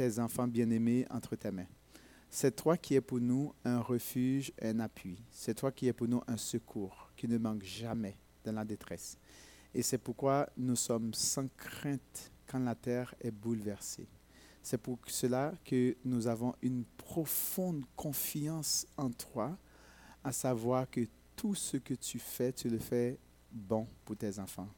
tes enfants bien-aimés entre tes mains. C'est toi qui es pour nous un refuge, un appui. C'est toi qui es pour nous un secours qui ne manque jamais dans la détresse. Et c'est pourquoi nous sommes sans crainte quand la terre est bouleversée. C'est pour cela que nous avons une profonde confiance en toi, à savoir que tout ce que tu fais, tu le fais bon pour tes enfants.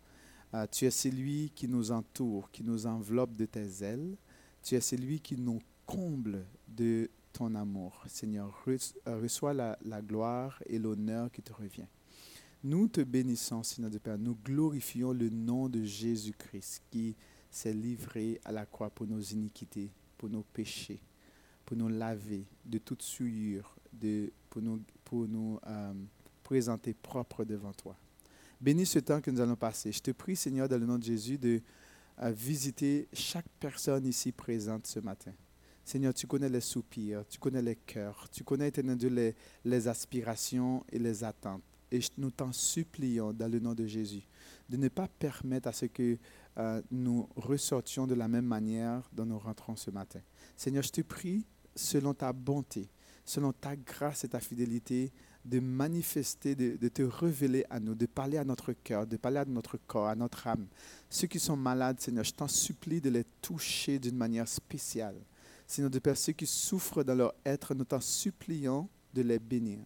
Euh, tu es celui qui nous entoure, qui nous enveloppe de tes ailes. Tu es celui qui nous comble de ton amour. Seigneur, euh, reçois la, gloire et l'honneur qui te revient. Nous te bénissons, Seigneur de Père. Nous glorifions le nom de Jésus-Christ qui s'est livré à la croix pour nos iniquités, pour nos péchés, pour nous laver de toute souillure, pour nous, pour nous euh, présenter propres devant toi. Bénis ce temps que nous allons passer. Je te prie, Seigneur, dans le nom de Jésus, de euh, visiter chaque personne ici présente ce matin. Seigneur, tu connais les soupirs, tu connais les cœurs, tu connais, les, les aspirations et les attentes. Et nous t'en supplions, dans le nom de Jésus, de ne pas permettre à ce que euh, nous ressortions de la même manière dont nous rentrons ce matin. Seigneur, je te prie, selon ta bonté, selon ta grâce et ta fidélité, de manifester, de, te révéler à nous, de parler à notre cœur, de parler à notre corps, à notre âme. Ceux qui sont malades, Seigneur, je t'en supplie de les toucher d'une manière spéciale. Seigneur, de ceux qui souffrent dans leur être, nous t'en supplions de les bénir.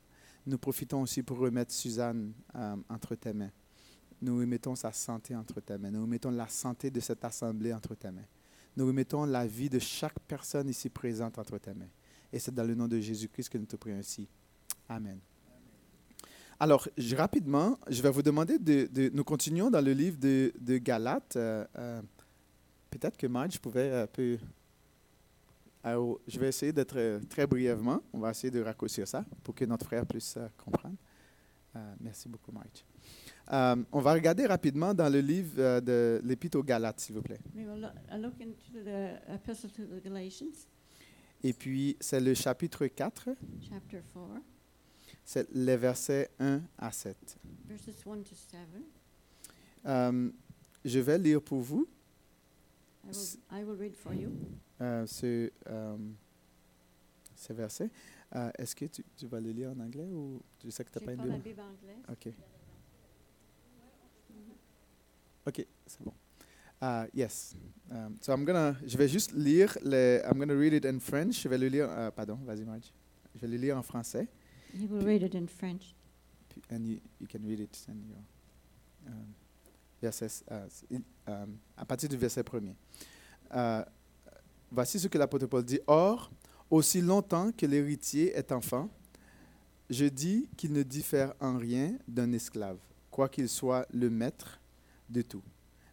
Nous profitons aussi pour remettre Suzanne euh, entre tes mains. Nous remettons sa santé entre tes mains. Nous remettons la santé de cette assemblée entre tes mains. Nous remettons la vie de chaque personne ici présente entre tes mains. Et c'est dans le nom de Jésus-Christ que nous te prions ainsi. Amen. Alors, je- rapidement, je vais vous demander de, de- Nous continuons dans le livre de, de Galates. Euh, euh, Peut-être que Marge pouvait un peu. Alors, je vais essayer d'être euh, très brièvement. On va essayer de raccourcir ça pour que notre frère puisse euh, comprendre. Euh, merci beaucoup. Euh, on va regarder rapidement dans le livre euh, de l'Épître aux Galates, s'il vous plaît. Uh, Et puis, c'est le chapitre 4, chapter 4, c'est les versets 1 à 7. verses 1 to 7. Euh, je vais lire pour vous I will, I will read for you. euh, ce, euh, ces versets. Euh, Est-ce que tu, tu vas le lire en anglais ou tu sais que tu n'as pas une Bible? Bible anglaise. OK. OK, c'est bon. Uh, yes. Um, so I'm gonna, je vais juste lire, les, I'm gonna read it in French. Je vais le lire, euh, pardon, vas-y Marge. Je vais le lire en français. He will read it in French. and you, you can read it um, verses, uh, s- il- um, à partir du verset premier. Euh, voici ce que l'apôtre Paul dit. Or, aussi longtemps que l'héritier est enfant, je dis qu'il ne diffère en rien d'un esclave, quoiqu'il soit le maître de tout.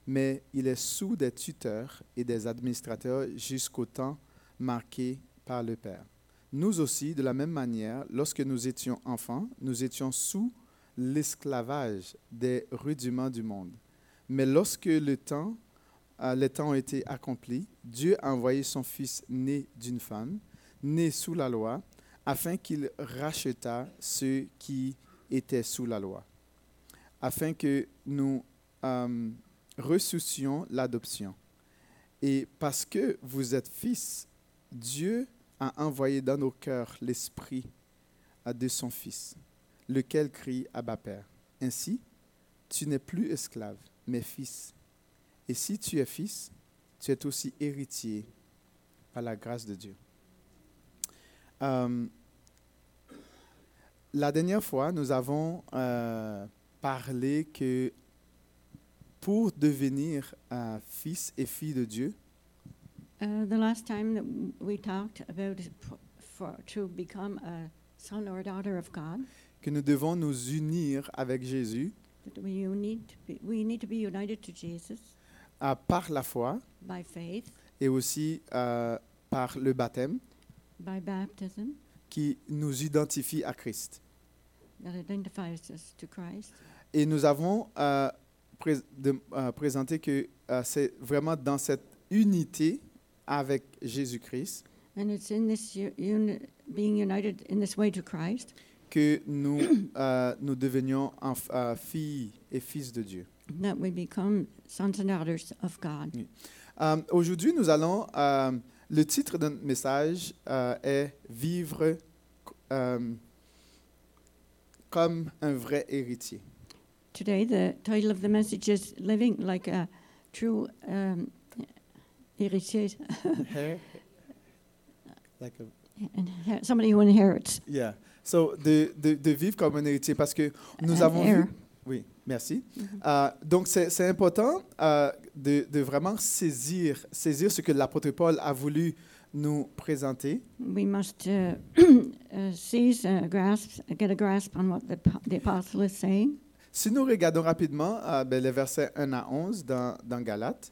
Mais il est sous des tuteurs et des administrateurs jusqu'au temps marqué par le Père. Nous aussi, de la même manière, lorsque nous étions enfants, nous étions sous l'esclavage des rudiments du monde. Mais lorsque le temps, euh, les temps ont été accomplis, Dieu a envoyé son Fils né d'une femme, né sous la loi, afin qu'il rachetât ceux qui étaient sous la loi, afin que nous euh, ressuscions l'adoption. Et parce que vous êtes fils, Dieu a envoyé dans nos cœurs l'esprit de son Fils, lequel crie Abba Père. Ainsi, tu n'es plus esclave, mais fils. Et si tu es fils, tu es aussi héritier par la grâce de Dieu. Euh, la dernière fois, nous avons euh, parlé que pour devenir euh, fils et fille de Dieu, Uh, the last time that we talked about for to become a son or daughter of God, que nous devons nous unir avec Jésus. That we need to be, we need to be united to Jesus. Euh, par la foi. By faith, et aussi euh, par le baptême. By baptism. Qui nous identifie à Christ. that identifies us to Christ. Et nous avons euh, pré- de- euh, présenté que euh, c'est vraiment dans cette unité avec Jésus-Christ And it's in this u- uni- being united in this way to Christ que nous, euh, nous devenions enf- euh, filles et fils de Dieu. that we become sons and daughters of God. Euh, Aujourd'hui, nous allons euh, le titre de notre message euh, est Vivre euh, comme un vrai héritier. Today, the title of the message is Living Like a True um, Héritier, Like a- inher- somebody who inherits. yeah. So, de, de, de vivre comme un héritier parce que nous an avons heir. vu. Oui, merci. Euh, donc, c'est c'est important euh, de, de vraiment saisir, saisir ce que l'apôtre Paul a voulu nous présenter. We must uh, uh, seize, uh, grasp, get a grasp on what the, the apostle is saying Si nous regardons rapidement euh, ben, les versets 1 à 11 dans, dans Galates,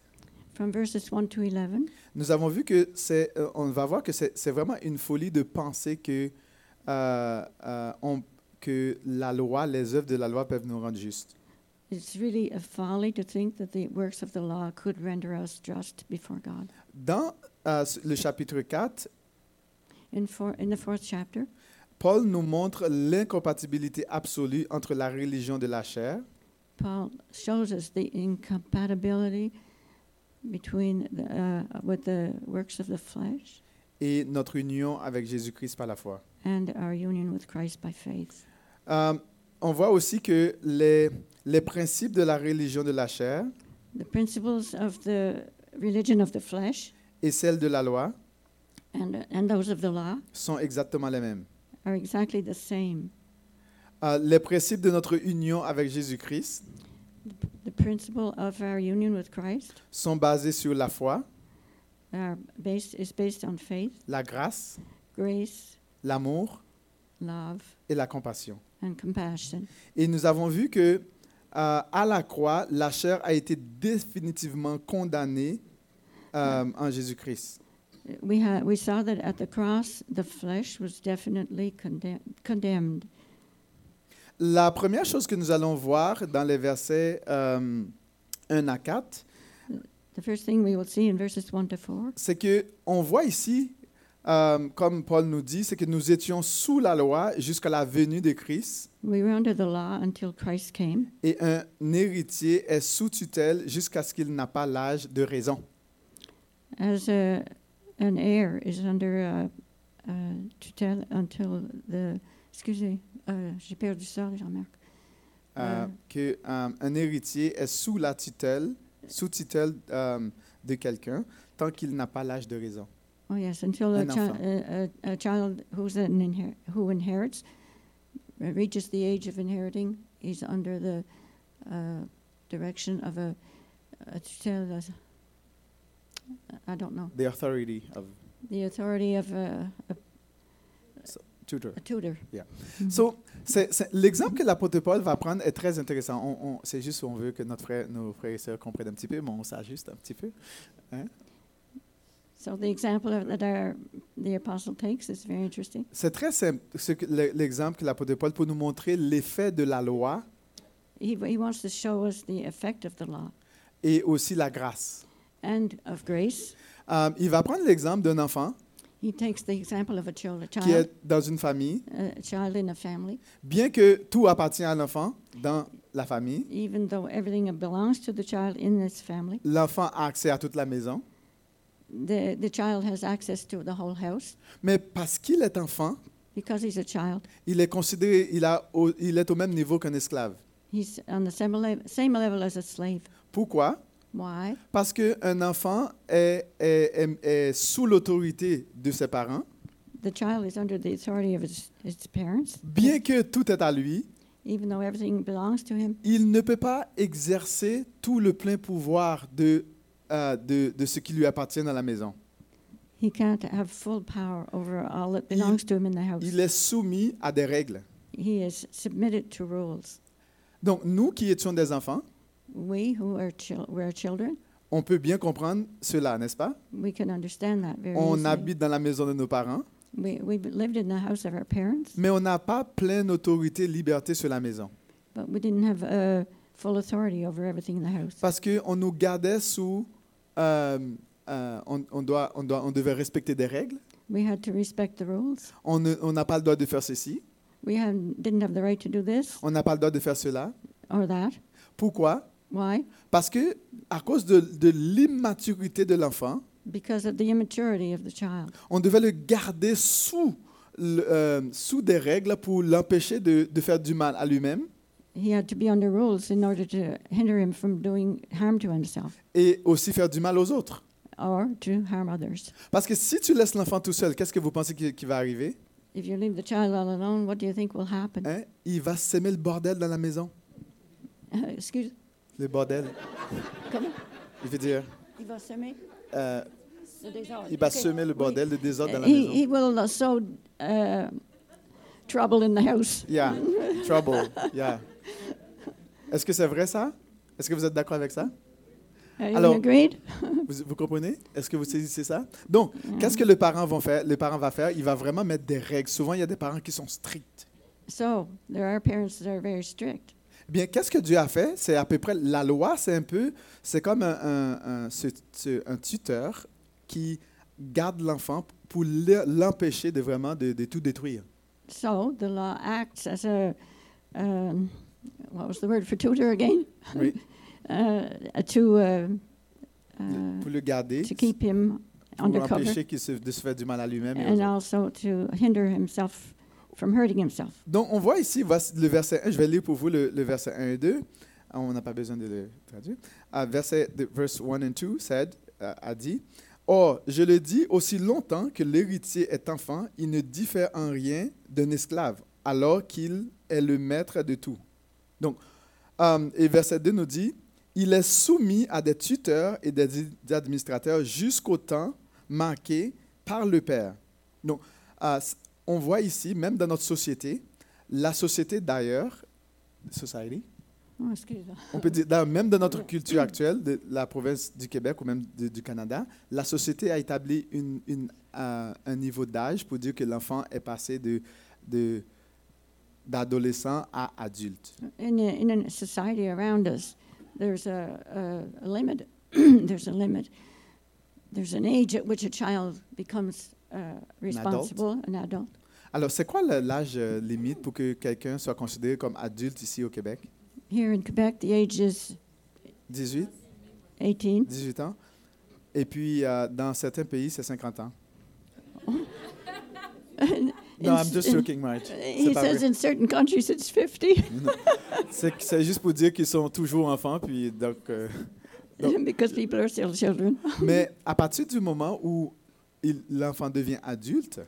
from verses 1 to 11. nous avons vu que c'est, euh, on va voir que c'est c'est vraiment une folie de penser que, euh, euh, on- que la loi, les œuvres de la loi peuvent nous rendre justes. It's really a folly to think that the works of the law could render us just before God. Dans euh, le chapitre 4, In, four, in the fourth chapter, Paul nous montre l'incompatibilité absolue entre la religion de la chair Paul shows us the incompatibility between the, uh, with the works of the flesh et notre union avec Jésus-Christ par la foi. and our union with Christ by faith. Euh, on voit aussi que les, les principes de la religion de la chair The principles of the religion of the flesh et celles de la loi and, and those of the law sont exactement les mêmes. are exactly the same. Euh, les principes de notre union avec Jésus-Christ The principle of our union with Christ sont basés sur la foi, are based, is based on faith, la grâce, grace, l'amour love, et la compassion. and compassion. Et nous avons vu que euh, à la croix, la chair a été définitivement condamnée euh, en Jésus-Christ. We, ha- we saw that at the cross, the flesh was definitely condemn- condemned. La première chose que nous allons voir dans les versets euh, 1 à 4, The first thing we will see in verses 1 to 4 c'est que on voit ici, euh, comme Paul nous dit, c'est que nous étions sous la loi jusqu'à la venue de Christ we were under the law until Christ came, et un héritier est sous tutelle jusqu'à ce qu'il n'a pas l'âge de raison. as a, an heir is under uh, uh, tutelle until the. Excusez, uh, j'ai perdu ça, Jean-Marc. Euh, Euh. que euh, un héritier est sous la tutelle, sous tutelle euh, de quelqu'un tant qu'il n'a pas l'âge de raison. Oh, yes, until a, chi- a, a, child who's an inher- who inherits reaches the age of inheriting, he's under the uh, direction of a, a tutelle. I don't know. The authority of The authority of a, a, tutor. a tutor. Yeah. Mhm. So, c'est- l'exemple que l'apôtre Paul va prendre est très intéressant. On- on- c'est juste on veut que notre frère, nos frères et sœurs comprennent un petit peu, mais on s'ajuste un petit peu. So the example of, that our, the apostle takes is very interesting. C'est très simple, l'exemple que l'apôtre Paul pour nous montrer l'effet de la loi He, he wants to show us the effect of the law et aussi la grâce. and of grace. Euh, il va prendre l'exemple d'un enfant He takes the example of a child, a qui child, est dans une famille. a child in a family. Bien que tout appartient à l'enfant dans la famille, even though everything belongs to the child in this family, l'enfant a accès à toute la maison. the, the child has access to the whole house Mais parce qu'il est enfant, because he's a child. il est considéré, il, a au- il est au même niveau qu'un esclave. He's on the same, level, same level as a slave. Pourquoi? Why? Parce qu'un enfant est, est- est- est sous l'autorité de ses parents, The child is under the authority of his, his parents. bien que tout est à lui, Even though everything belongs to him, il ne peut pas exercer tout le plein pouvoir de, euh, de, de ce qui lui appartient dans la maison. he can't have full power over all that belongs to him in the house. Il est soumis à des règles. He is submitted to rules. Donc, nous qui étions des enfants, We who are chil- we're children, on peut bien comprendre cela, n'est-ce pas? we can understand that very On easily. habite dans la maison de nos parents, We, we lived in the house of our parents, mais on n'a pas pleine autorité, liberté sur la maison. but we didn't have uh, full authority over everything in the house. Parce qu'on nous gardait sous... euh, euh, on, on doit, on, doit, on devait respecter des règles. We had to respect the rules. On ne- on n'a pas le droit de faire ceci. We had, didn't have the right to do this On n'a pas le droit de faire cela. or that. Pourquoi? Why? Parce que à cause de, de l'immaturité de l'enfant, because of the immaturity of the child. On devait le garder sous, le- euh, sous des règles pour l'empêcher de, de faire du mal à lui-même He had to be under rules in order to hinder him from doing harm to himself et aussi faire du mal aux autres. or to harm others. Parce que si tu laisses l'enfant tout seul, qu'est-ce que vous pensez qui, qui va arriver? If you leave the child all alone, what do you think will happen? Hein? Il va s'aimer le bordel dans la maison. excuse, Le bordel. comment? Il veut dire, Il va semer euh, le désordre. il va Okay. semer le Oui. bordel, le désordre dans la He, maison. he will sow uh, trouble in the house. Yeah, trouble. Yeah. Est-ce que c'est vrai ça? Est-ce que vous êtes d'accord avec ça? Are you Alors- vous, vous comprenez? Est-ce que vous saisissez ça? Donc, qu'est-ce que le parent va faire Le parent va faire, il va vraiment mettre des règles. Souvent, il y a des parents qui sont stricts. So there are parents that are very strict. Bien, qu'est-ce que Dieu a fait? C'est à peu près la loi. C'est un peu, c'est comme un, un- un- un tuteur qui garde l'enfant pour le- l'empêcher de vraiment de, de tout détruire. So the law acts as a um, what was the word for tutor again? Oui. Uh, to uh, uh, pour le garder, to keep him pour under cover, empêcher qu'il se, de se faire du mal à lui-même. and also to hinder himself from hurting himself. Donc, on voit ici voici le verset 1. Je vais lire pour vous le, verset 1 et 2. Ah, On n'a pas besoin de le traduire. Ah, verset verse 1 and 2 said, euh, a dit Or, je le dis, aussi longtemps que l'héritier est enfant, il ne diffère en rien d'un esclave, alors qu'il est le maître de tout. Donc, euh, et verset 2 nous dit Il est soumis à des tuteurs et des des administrateurs jusqu'au temps marqué par le Père. Donc, euh, on voit ici, même dans notre société, la société d'ailleurs, society, Oh, on peut dire, dans- même dans notre culture actuelle, de la province du Québec ou même de- du Canada, la société a établi une- une, euh, un niveau d'âge pour dire que l'enfant est passé de, de- d'adolescent à adulte. In a, in a society around us, there's a, a, a limit. there's a limit. There's an age at which a child becomes responsible, an adult. Alors, c'est quoi l'âge euh, limite pour que quelqu'un soit considéré comme adulte ici au Québec? Here in Quebec, the age is 18, 18. 18 ans. Et puis, euh, dans certains pays, c'est 50 ans. No, I'm just joking, Marge. He says vrai. in certain countries it's 50 C'est juste pour dire qu'ils sont toujours enfants. Puis donc, euh, Donc- because people are still children. mais à partir du moment où l'enfant devient adulte,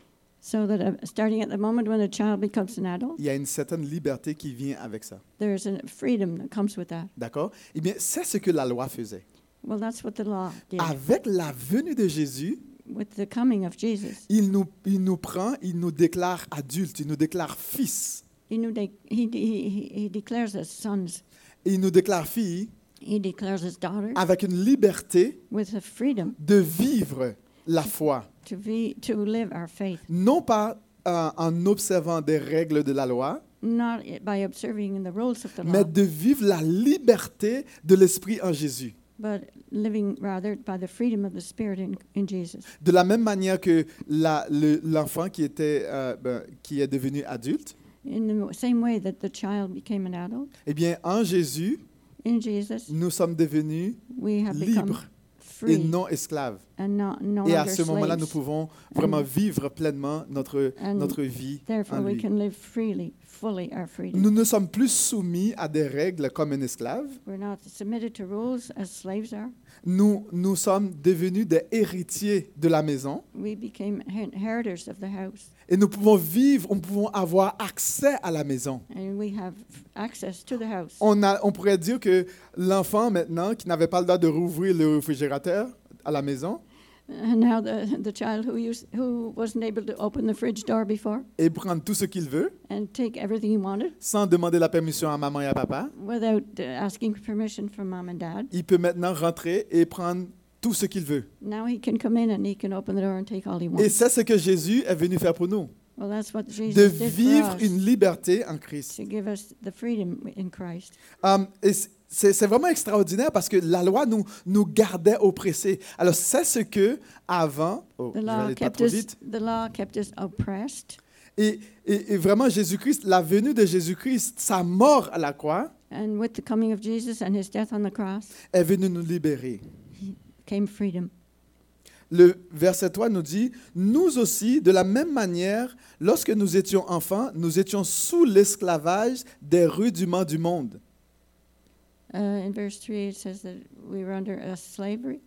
So that uh, starting at the moment when a child becomes an adult, il y a une certaine liberté qui vient avec ça. there's a freedom that comes with that. D'accord? Eh bien, c'est ce que la loi faisait. Well, that's what the law did. Avec la venue de Jésus, With the coming of Jesus, il nous, il nous prend, il nous déclare adultes, il nous déclare fils. he, knew they, he, he, he declares us sons. Et il nous déclare filles He declares us daughters avec une liberté with a freedom de vivre la foi. to, be, to live our faith, Non pas euh, en observant des règles de la loi, not by observing the rules of the law, mais de vivre la liberté de l'Esprit en Jésus. but living rather by the freedom of the Spirit in, in Jesus. De la même manière que la- le- l'enfant qui, était, euh, ben, qui est devenu adulte, In the same way that the child became an adult, eh bien, en Jésus, in Jesus, nous sommes devenus we have become libres et free non esclaves. and not, no Et à ce moment-là, nous pouvons vraiment vivre pleinement notre, And notre vie Therefore, en we lui. can live freely, fully our freedom. Nous ne sommes plus soumis à des règles comme un esclave. We're not submitted to rules as slaves are. Nous, nous sommes devenus des héritiers de la maison. We became her- of the house, Et nous pouvons vivre, nous pouvons avoir accès à la maison. and we have f- access to the house. On, a, on pourrait dire que l'enfant maintenant, qui n'avait pas le droit de rouvrir le réfrigérateur à la maison, And now the, the child who, used, who wasn't able to open the fridge door before et prendre tout ce qu'il veut, and take everything he wanted sans demander la permission à maman et à papa, without uh, asking permission from mom and dad, il peut maintenant rentrer et prendre tout ce qu'il veut. now he can come in and he can open the door and take all he Et wants. c'est ce que Jésus est venu faire pour nous, Well, that's what Jesus de did vivre for us, une liberté en Christ. to give us the freedom in Christ. Um, et c- c'est vraiment extraordinaire parce que la loi nous, nous gardait oppressés. Alors, c'est ce que avant, oh, The je law aller pas kept trop us, vite, the law kept us oppressed, et, et- et vraiment Jésus-Christ, la venue de Jésus-Christ, sa mort à la croix, and with the coming of Jesus and his death on the cross est venue nous libérer. Came freedom. le verset 3 nous dit, nous aussi, de la même manière, lorsque nous étions enfants, nous étions sous l'esclavage des rudiments du monde. Uh, in verse 3, it says that we were under a slavery.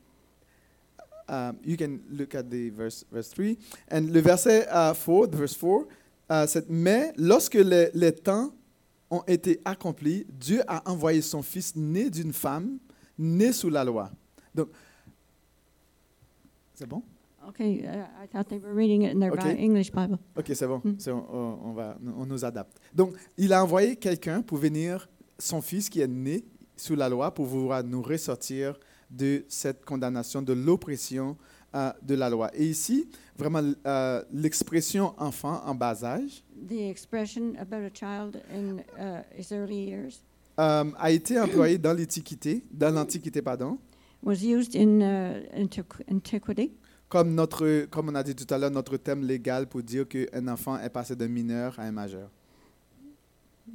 Um, you can look at the verse, verse 3. And le verset 4, verse 4, uh, c'est, mais lorsque les, les temps ont été accomplis, Dieu a envoyé son Fils né d'une femme, né sous la loi. Donc, c'est bon? Okay, uh, I thought they were reading it in their Okay. English Bible. Ok, c'est bon. Mm. On, on va, on nous adapte. Donc, il a envoyé quelqu'un pour venir, son fils qui est né sous la loi, pour pouvoir nous ressortir de cette condamnation, de l'oppression euh, de la loi. Et ici, vraiment, euh, l'expression enfant en bas âge The expression about a child in uh, his early years euh, a été employé dans l'Antiquité, dans l'Antiquité, pardon, was used in uh, antiqu- antiquity comme, notre, comme on a dit tout à l'heure, notre thème légal pour dire qu'un enfant est passé d'un mineur à un majeur,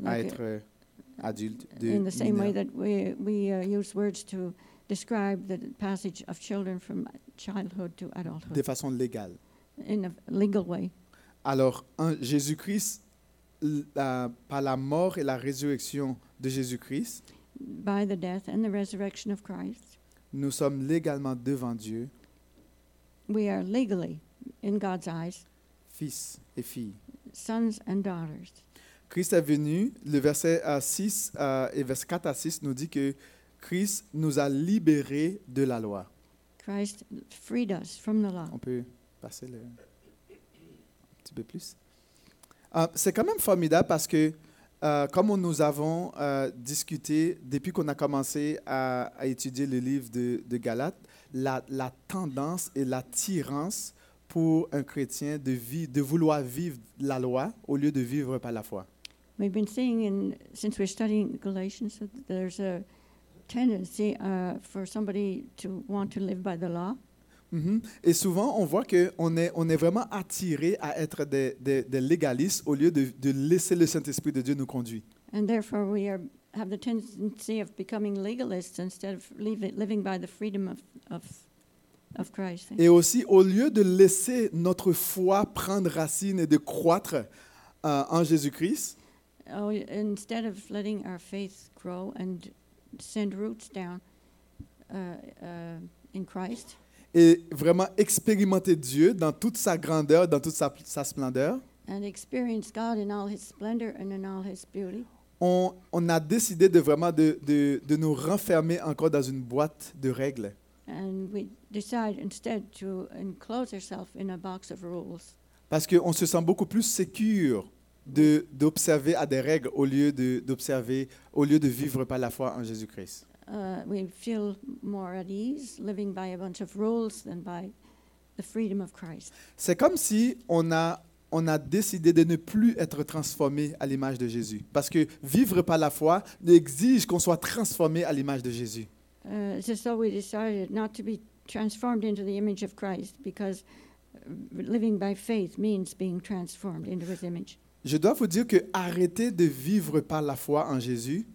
à like, être euh, adulte. De in the same way mineur. that we, we uh, use words to describe the passage of children from childhood to adulthood de façon légale. in a legal way. Alors, en Jésus-Christ, par la mort et la résurrection de Jésus-Christ, By the death and the resurrection of Christ, nous sommes légalement devant Dieu, we are legally, in God's eyes, fils et filles. sons and daughters. Christ est venu, le verset euh, 6 euh, et verset 4 à 6 nous dit que Christ nous a libérés de la loi. Christ freed us from the law. On peut passer le, un petit peu plus. Euh, C'est quand même formidable parce que, euh, comme nous avons euh, discuté depuis qu'on a commencé à, à étudier le livre de, de Galates, la, la tendance et l'attirance pour un chrétien de, vi- de vouloir vivre la loi au lieu de vivre par la foi. We've been seeing, in, since we're studying Galatians, there's a tendency uh, for somebody to want to live by the law. Mhm. Et souvent, on voit qu'on est, on est vraiment attiré à être des, des- des légalistes au lieu de, de laisser le Saint-Esprit de Dieu nous conduire. And therefore, we are, have the tendency of becoming legalists instead of leave, living by the freedom of, of, of Christ. Et aussi, au lieu de laisser notre foi prendre racine et de croître euh, en Jésus-Christ, Oh, instead of letting our faith grow and send roots down uh, uh, in Christ, et vraiment expérimenter Dieu dans toute sa grandeur, dans toute sa, sa splendeur, and experience God in all His splendor and in all His beauty, on, on a décidé de vraiment de, de- de nous renfermer encore dans une boîte de règles. and we decide instead to enclose ourselves in a box of rules Parce qu'on se sent beaucoup plus sécure de- d'observer à des règles au lieu d'observer, au lieu de vivre par la foi en Jésus-Christ. Uh, we feel more at ease living by a bunch of rules than by the freedom of Christ. C'est comme si on a, on a décidé de ne plus être transformé à l'image de Jésus. Parce que vivre par la foi exige qu'on soit transformé à l'image de Jésus. Uh, though we decided not to be transformed into the image of Christ because uh, living by faith means being transformed into His image. Je dois vous dire que arrêter de vivre par la foi en Jésus,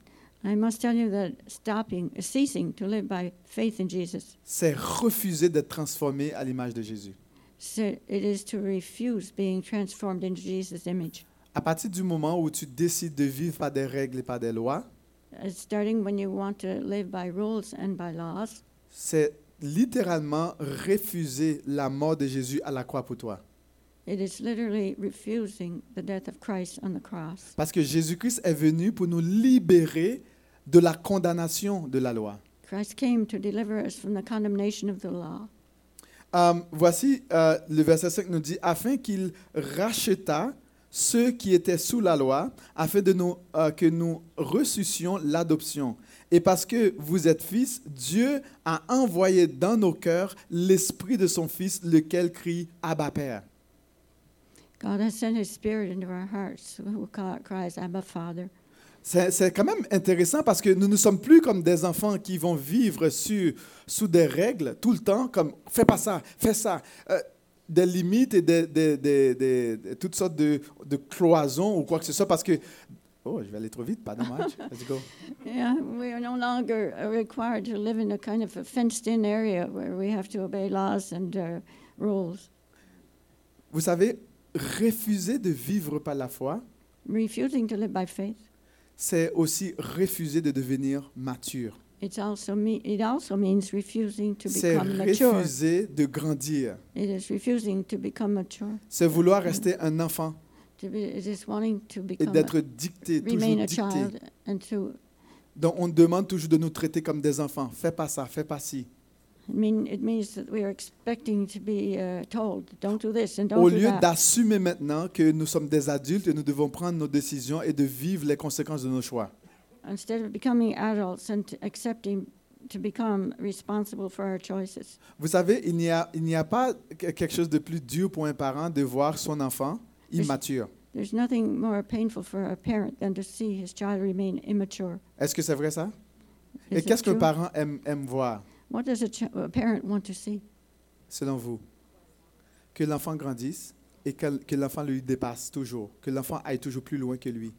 C'est refuser d'être transformé à l'image de Jésus. so it is to refuse being transformed into Jesus' image. À partir du moment où tu décides de vivre par des règles et par des lois, starting when you want to live by rules and by laws, c'est littéralement refuser la mort de Jésus à la croix pour toi. It is literally refusing the death of Christ on the cross. Parce que Jésus-Christ est venu pour nous libérer de la condamnation de la loi. Christ came to deliver us from the condemnation of the law. Euh, voici euh, le verset 5 nous dit, afin qu'il racheta ceux qui étaient sous la loi, afin de nous, euh, que nous ressuscions l'adoption. Et parce que vous êtes fils, Dieu a envoyé dans nos cœurs l'esprit de son Fils, lequel crie Abba Père. God has sent His Spirit into our hearts, who ca- cries, Abba, Father. C'est quand même intéressant parce que nous ne sommes plus comme des enfants qui vont vivre sur, sous des règles tout le temps, comme fais pas ça, fais ça. Euh, des limites et des, des- des- des- toutes sortes de, de cloisons ou quoi que ce soit parce que Oh, je vais aller trop vite, pas dommage. Let's go. Yeah, we are no longer required to live in a kind of a fenced-in area where we have to obey laws and uh, rules. Vous savez, refuser de vivre par la foi, Refusing to live by faith, c'est aussi refuser de devenir mature. it's also me- it also means refusing to C'est become mature. refuser de grandir. It is refusing to become mature. C'est vouloir rester un enfant To be, it is wanting to et become d'être dicté, remain toujours a dicté. child and to Donc on demande toujours de nous traiter comme des enfants. Fais pas ça, fais pas ci. Au lieu that. d'assumer maintenant que nous sommes des adultes et nous devons prendre nos décisions et de vivre les conséquences de nos choix. Instead of becoming adults and to accepting to become responsible for our choices. Vous savez, il n'y a, il n'y a pas que- quelque chose de plus dur pour un parent de voir son enfant immature. There's nothing more painful for a parent than to see his child remain immature. Est-ce que c'est vrai ça? Is Et qu'est-ce qu'un parent aime, aime voir, What does a, a parent want to see? selon vous? Que l'enfant grandisse et que, que l'enfant lui dépasse toujours, que l'enfant aille toujours plus loin que lui.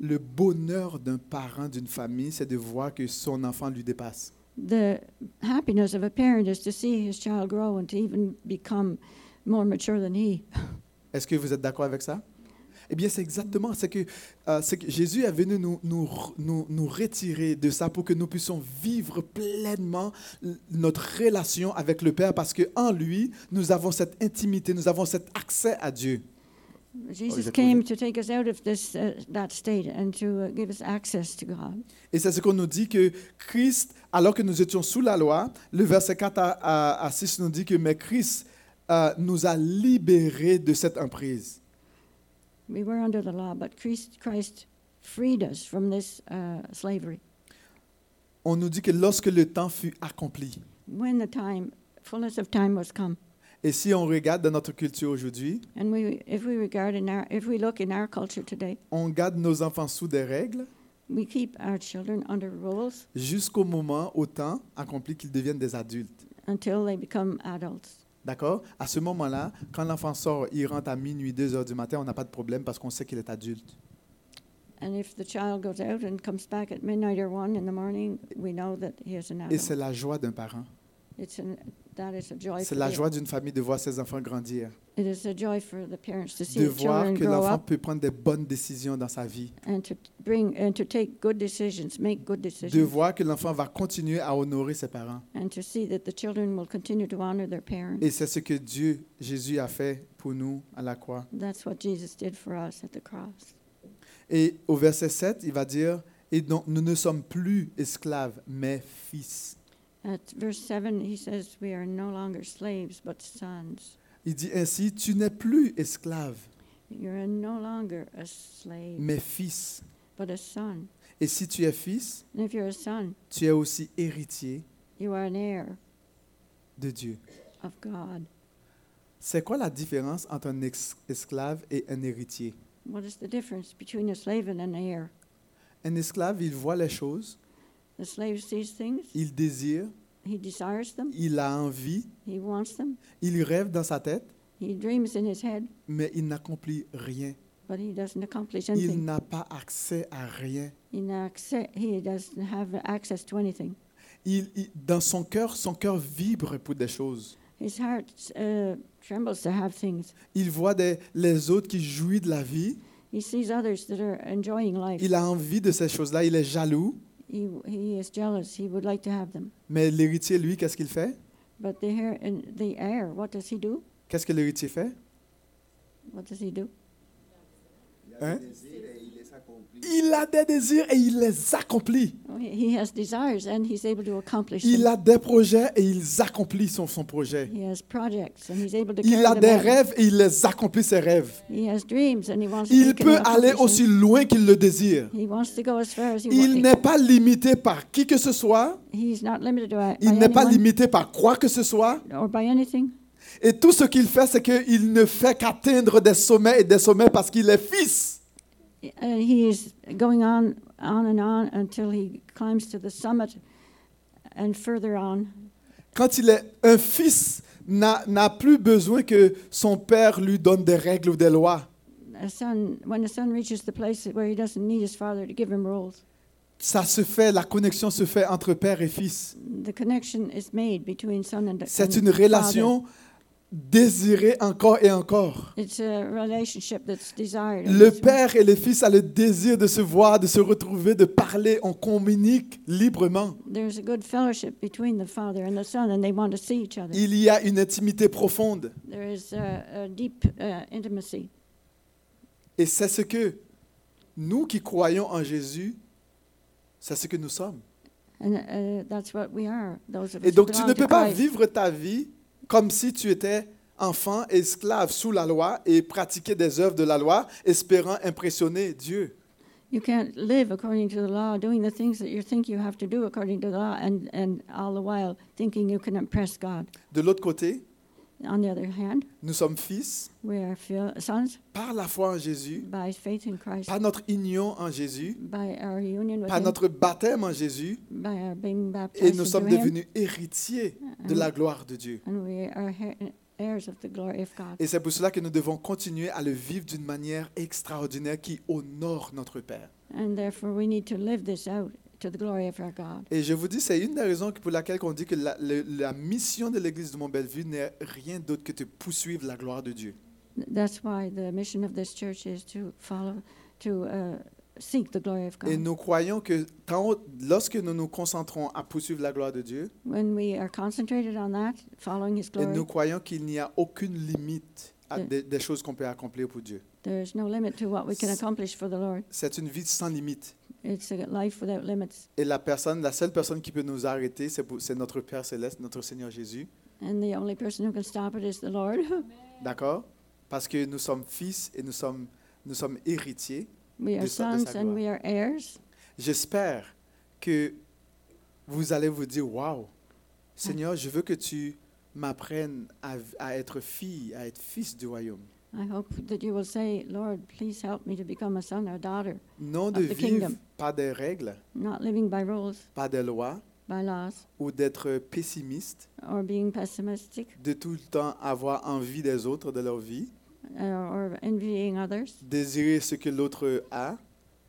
Le bonheur d'un parent, d'une famille, c'est de voir que son enfant lui dépasse. The happiness of a parent is to see his child grow and to even become more mature than he. Est-ce que vous êtes d'accord avec ça? Eh bien, c'est exactement, c'est que, euh, c'est que Jésus est venu nous, nous, nous, nous retirer de ça pour que nous puissions vivre pleinement notre relation avec le Père parce qu'en lui, nous avons cette intimité, nous avons cet accès à Dieu. Jesus j'ai came to take us out of this uh, that state and to uh, give us access to God. Et c'est ce qu'on nous dit que Christ, alors que nous étions sous la loi, le verset 4 à, à- à 6 nous dit que mais Christ euh, nous a libérés de cette emprise. We were under the law, but Christ, Christ freed us from this uh, slavery. On nous dit que lorsque le temps fut accompli, When the time, fullness of time was come, et si on regarde dans notre culture aujourd'hui, and we, if we regard in our, if we look in our culture today, on garde nos enfants sous des règles we keep our children under rules jusqu'au moment, au temps accompli qu'ils deviennent des adultes. until they become adults. D'accord? À ce moment-là, quand l'enfant sort, il rentre à minuit, 2 heures du matin, on n'a pas de problème parce qu'on sait qu'il est adulte. And if the child goes out and comes back at midnight or one in the morning, we know that he is an Et c'est la joie d'un parent. It's an, C'est la joie d'une famille de voir ses enfants grandir, It is a joy for the parents to see de voir que l'enfant peut prendre des bonnes décisions dans sa vie, and to bring and to take good decisions, make good de voir que l'enfant va continuer à honorer ses parents. and to see that the children will continue to honor their parents. Et c'est ce que Dieu, Jésus a fait pour nous à la croix. That's what Jesus did for us at the cross. Et au verset 7, il va dire, et donc nous ne sommes plus esclaves, mais fils. At verse 7, he says, We are no longer slaves, but sons. Il dit ainsi, tu n'es plus esclave, You're no longer a slave, mais fils. but a son. Et si tu es fils, And if you're a son, tu es aussi héritier you are an heir de Dieu. of God. C'est quoi la différence entre un ex- esclave et un héritier? What is the difference between a slave and an heir? Un esclave, il voit les choses, The slave sees things, il désire, he desires them, il a envie, he wants them, il rêve dans sa tête, he dreams in his head, mais il n'accomplit rien. but he doesn't accomplish Il anything. n'a pas accès à rien. He doesn't have access to anything. Il, il- dans son cœur, son cœur vibre pour des choses. His heart uh, trembles to have things. Il voit des, les autres qui jouissent de la vie. He sees others that are enjoying life. Il a envie de ces choses-là. Il est jaloux. He, he is jealous. He would like to have them. Mais l'héritier, lui, qu'est-ce qu'il fait? But the heir, and the heir, what does he do? Qu'est-ce que l'héritier fait? What does he do? Hein? Il a des désirs et il les accomplit. He- has desires and he's able to accomplish Il them. a des projets et il accomplit son, son projet. He has projects and he's able to Il a des rêves et il les accomplit ses rêves. He has dreams and he wants to Il peut aller accomplish aussi loin qu'il le désire. He wants to go as far as he Il wants. n'est pas limité par qui que ce soit. He's not limited by, Il n'est pas limité par quoi que ce soit. or by anything. Et tout ce qu'il fait, c'est qu'il ne fait qu'atteindre des sommets et des sommets parce qu'il est fils. Uh, he is going on, on and on until he climbs to the summit and further on. Quand il est un fils, n'a plus besoin que son père lui donne des règles ou des lois. a son, when a son reaches the place where he doesn't need his father to give him rules, Ça se fait, la connexion se fait entre père et fils. the connection is made between son and, C'est une relation désirée encore et encore. father. It's a relationship that's desired. Le père et le fils a le désir de se voir, de se retrouver, de parler. On communique librement. There's a good fellowship between the father and the son, and they want to see each other. Il y a une intimité profonde. There is a, a deep uh, intimacy. Et c'est ce que nous qui croyons en Jésus, c'est ce que nous sommes. And uh, that's what we are, those of us Et who donc tu belong ne to peux pas Christ. vivre ta vie comme si tu étais enfant, esclave sous la loi et pratiquer des œuvres de la loi, espérant impressionner Dieu. You can't live according to the law, doing the things that you think you have to do according to the law, and, and all the while thinking you can impress God. De l'autre côté, On the other hand, nous sommes fils we are fil- sons par la foi en Jésus, by faith in Christ, par notre union en Jésus, by our union with par Him, notre baptême en Jésus, by our being et nous sommes Him, devenus héritiers de la gloire de Dieu. and we are he- heirs of the glory of God. Et c'est pour cela que nous devons continuer à le vivre d'une manière extraordinaire qui honore notre Père. And therefore, we need to live this out to the glory of our God. Et je vous dis, c'est une des raisons pour laquelle on dit que la, le- la mission de l'Église de Mont-Bellevue n'est rien d'autre que de poursuivre la gloire de Dieu. That's why the mission of this church is to follow, to uh, seek the glory of Et God. nous croyons que quand, lorsque nous nous concentrons à poursuivre la gloire de Dieu, When we are concentrated on that, following His et glory, nous croyons qu'il n'y a aucune limite à Mm. des, des choses qu'on peut accomplir pour Dieu. there's no limit to what we can accomplish for the Lord. C'est une vie sans limite. It's a life without limits. Et la personne, la seule personne qui peut nous arrêter, c'est pour- c'est notre Père céleste, notre Seigneur Jésus. And the only person who can stop it is the Lord. D'accord? Parce que nous sommes fils et nous sommes, nous sommes héritiers. we are De sa- de sa sons and gloire. we are heirs. J'espère que vous allez vous dire, waouh, Seigneur, je veux que tu m'apprennes à, à être fille, à être fils du royaume. I hope that you will say, Lord, please help me to become a son or a daughter, Non de Of the vivre kingdom. par des règles, not living by rules, par des lois, by laws, ou d'être pessimiste, or being pessimistic, de tout le temps avoir envie des autres, de leur vie, uh, or envying others, désirer ce que l'autre a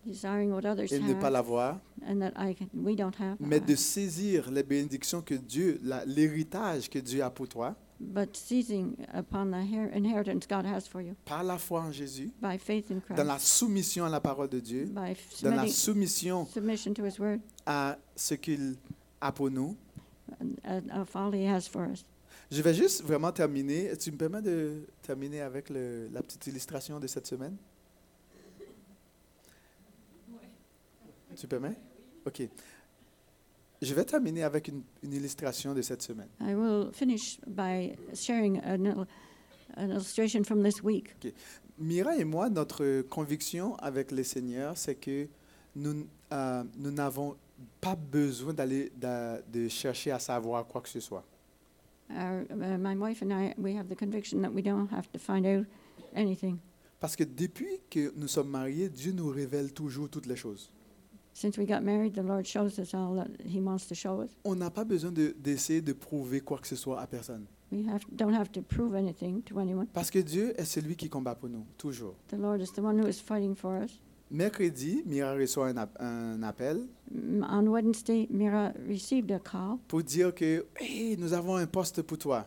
desiring what others et ne pas have, l'avoir, and that I can, we don't have. mais de saisir les bénédictions que Dieu, la- l'héritage que Dieu a pour toi, but seizing upon the her- inheritance God has for you par la foi en Jésus, by faith in Christ, dans la soumission à la parole de Dieu, by dans la soumission submission to His word à ce qu'il a pour nous. and, of all He has for us. Je vais juste vraiment terminer. Tu me permets de terminer avec le- la petite illustration de cette semaine? Tu permets? OK. Je vais terminer avec une, une illustration de cette semaine. I will finish by sharing an, il- an illustration from this week. Mira et moi, notre conviction avec le Seigneur, c'est que nous euh, nous n'avons pas besoin d'aller d'a- de chercher à savoir quoi que ce soit. Our, uh, my wife and I, we have the conviction that we don't have to find out anything. Parce que depuis que nous sommes mariés, Dieu nous révèle toujours toutes les choses. On n'a pas besoin de- d'essayer de prouver quoi que ce soit à personne. We have, don't have to prove anything to anyone. Parce que Dieu est celui qui combat pour nous, toujours. The Lord is the one who is fighting for us. Mercredi, Mira reçoit un, ap- un appel On Wednesday, Mira received a call. pour dire que hey, nous avons un poste pour toi.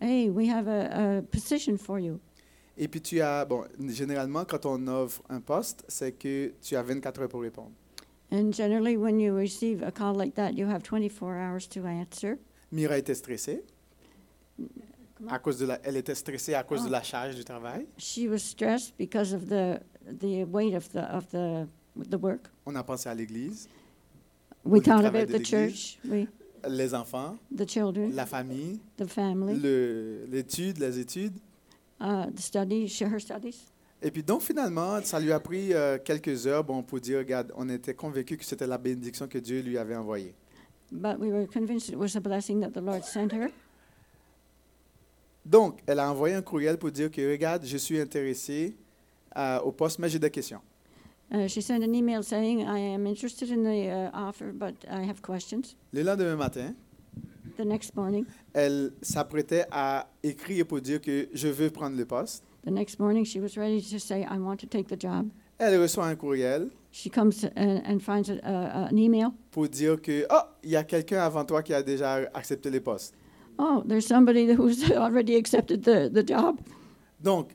Hey, we have a, a position for you. Et puis tu as, bon, généralement, quand on offre un poste, c'est que tu as 24 heures pour répondre. And generally, when you receive a call like that, you have 24 hours to answer. Mira était stressée. Comment? À cause de la, elle était stressée à cause Ah. de la charge du travail. She was stressed because of the the weight of the of the the work. On a pensé à l'église, We thought about the church, we, les enfants, the children, la famille, the family, le- l'étude, les études. uh, the studies, her studies. Et puis donc finalement, ça lui a pris euh, quelques heures bon, pour dire, regarde, on était convaincus que c'était la bénédiction que Dieu lui avait envoyée. But we were convinced it was a blessing that the Lord sent her. Donc, elle a envoyé un courriel pour dire que, regarde, je suis intéressée euh, au poste, mais j'ai des questions. Uh, she sent an email saying, "I am interested in the uh, offer, but I have questions." Le lendemain matin, The next morning, elle s'apprêtait à écrire pour dire que je veux prendre le poste. The next morning, she was ready to say, I want to take the job. Elle reçoit un courriel She comes and, and finds a, a, an email. pour dire que, oh, il y a quelqu'un avant toi qui a déjà accepté les postes. Oh, there's somebody who's already accepted the, the job. Donc,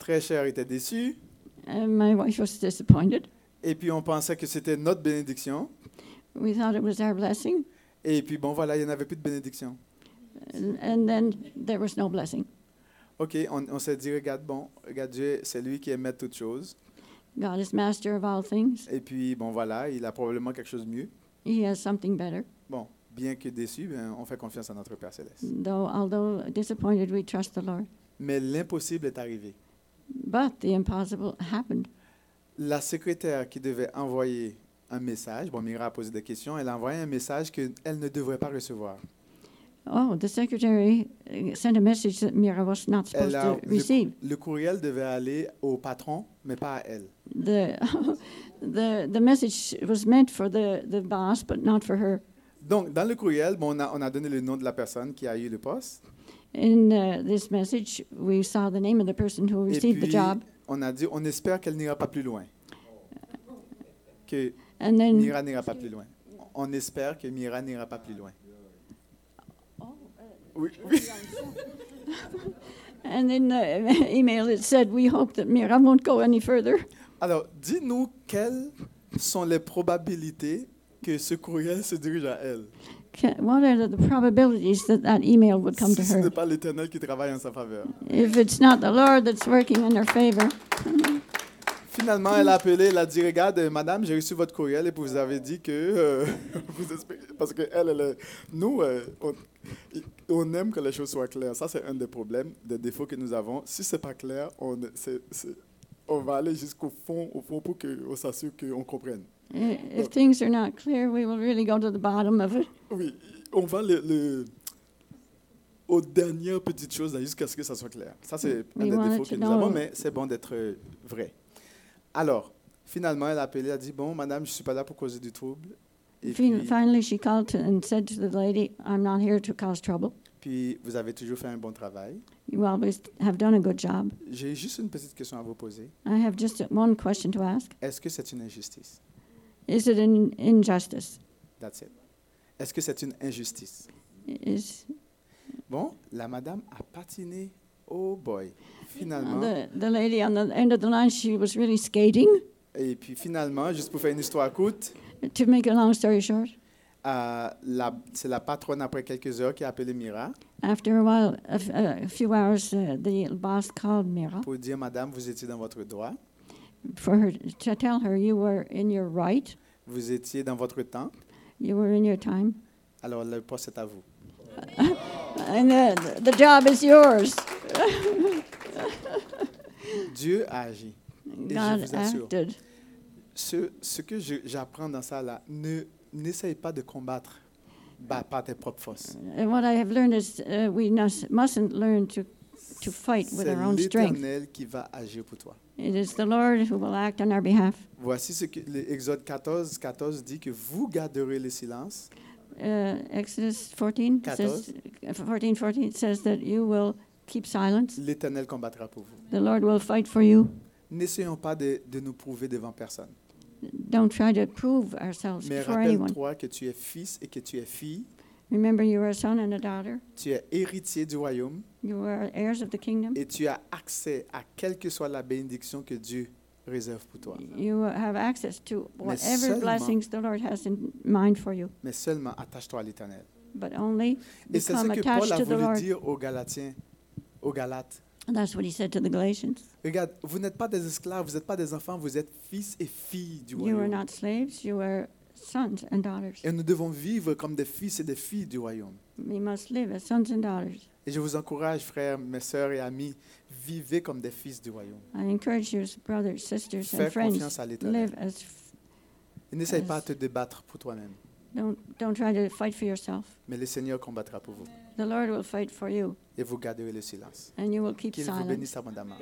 très cher était déçu. And my wife was disappointed. Et puis, on pensait que c'était notre bénédiction. We thought it was our blessing. Et puis, bon, voilà, il n'y en avait plus de bénédiction. And, and then there was no blessing. OK, on, on s'est dit, regarde, bon, regarde Dieu, c'est lui qui est maître de toutes choses. God is master of all things. Et puis, bon, voilà, il a probablement quelque chose de mieux. He has something better. Bon, bien que déçu, ben, on fait confiance à notre Père Céleste. Though, although disappointed, we trust the Lord. Mais l'impossible est arrivé. But the impossible happened. La secrétaire qui devait envoyer un message, bon, Mira a posé des questions, elle a envoyé un message qu'elle ne devrait pas recevoir. Oh, the secretary uh, sent a message that Mira was not supposed a- to receive. Le courriel devait aller au patron, mais pas à elle. The, the, the message was meant for the, the boss, but not for her. Donc, dans le courriel, bon, on, a, on a donné le nom de la personne qui a eu le poste. In uh, this message, we saw the name of the person who received the puis, job. on a dit, on espère qu'elle n'ira pas plus loin. Que And then, Mira n'ira pas plus loin. On espère que Mira n'ira pas plus loin. And in the email, it said, We hope that Mira won't go any further. Alors, dis-nous quelles sont les probabilités que ce courriel se dirige à elle. Ca- What are the probabilities that that email would come to Si ce n'est her? pas l'Éternel qui travaille en sa faveur. If it's not the Lord that's working in her favor. Finalement, elle a appelé, elle a dit, regarde, madame, j'ai reçu votre courriel et vous avez dit que euh, vous parce que elle, nous, euh, on, on aime que les choses soient claires. Ça, c'est un des problèmes, des défauts que nous avons. Si c'est pas clair, on, va aller jusqu'au fond, au fond pour qu'on s'assure qu'on comprenne. I- If things are not clear, we will really go to the bottom of it. Oui, on va le, le- aux dernières petites choses jusqu'à ce que ça soit clair. Ça, c'est un des défauts que nous avons, mais c'est bon d'être vrai. Alors, finalement, elle a appelé, elle a dit, bon, madame, je ne suis pas là pour causer du trouble. Et Fin- puis, Finally, she called to, and said to the lady, I'm not here to cause trouble. puis, vous avez toujours fait un bon travail. You always have done a good job. J'ai juste une petite question à vous poser. I have just one question to ask. Est-ce que c'est une injustice? Is it an injustice? That's it. Est-ce que c'est une injustice? Is Bon, la madame a patiné. Oh boy. Finalement. the, the lady on the end of the line, she was really skating. Et puis finalement, juste pour faire une histoire courte, To make a long story short, Euh, c'est la patronne, après quelques heures, qui a appelé Mira after a while, a, f- a few hours, uh, the boss called Mira pour dire Madame, vous étiez dans votre droit, for her to tell her you were in your right, vous étiez dans votre temps, you were in your time, alors le poste est à vous. and the, the job is yours. Dieu a agi. je God vous assure. acted. Ce, ce que j'apprends dans ça, là, ne, n'essaye pas de combattre bah, par tes propres forces. And what I have learned is uh, we mus- mustn't learn to, to fight with C'est our own strength. l'Éternel qui va agir pour toi. It is the Lord who will act on our behalf. Voici ce que l'Exode 14, 14 dit que vous garderez le silence Uh, Exodus 14 says, uh, 14, 14 says that you will keep silence. l'Éternel combattra pour vous. The Lord will fight for you. N'essayons pas de, de nous prouver devant personne. Don't try to prove ourselves Mais rappelle-toi que tu es fils et que tu es fille. Remember, you are a son and a daughter. Tu es héritier du royaume You are heirs of the kingdom. et tu as accès à quelle que soit la bénédiction que Dieu réserve pour toi. You have access to whatever blessings the Lord has in mind for you. Mais seulement attache-toi à l'Éternel. But only Et c'est ce become que Paul attached a to the voulu Lord. dire aux Galatiens, aux Galates. And that's what he said to the Galatians. Regarde, vous n'êtes pas des esclaves, vous n'êtes pas des enfants, vous êtes fils et filles du You are royaume. not slaves, you are sons and daughters. Et nous devons vivre comme des fils et des filles du royaume. We must live as sons and daughters. Et je vous encourage, frères, mes sœurs et amis, vivez comme des fils du royaume. I encourage you, as brothers, sisters, Fais and friends, confiance à l'Éternel. live as. Et n'essaye pas de te débattre pour toi-même, Don't don't try to fight for yourself. mais le Seigneur combattra pour vous. The Lord will fight for you, Et vous garderez le silence. and you will keep Qu'il vous silent. bénisse abondamment.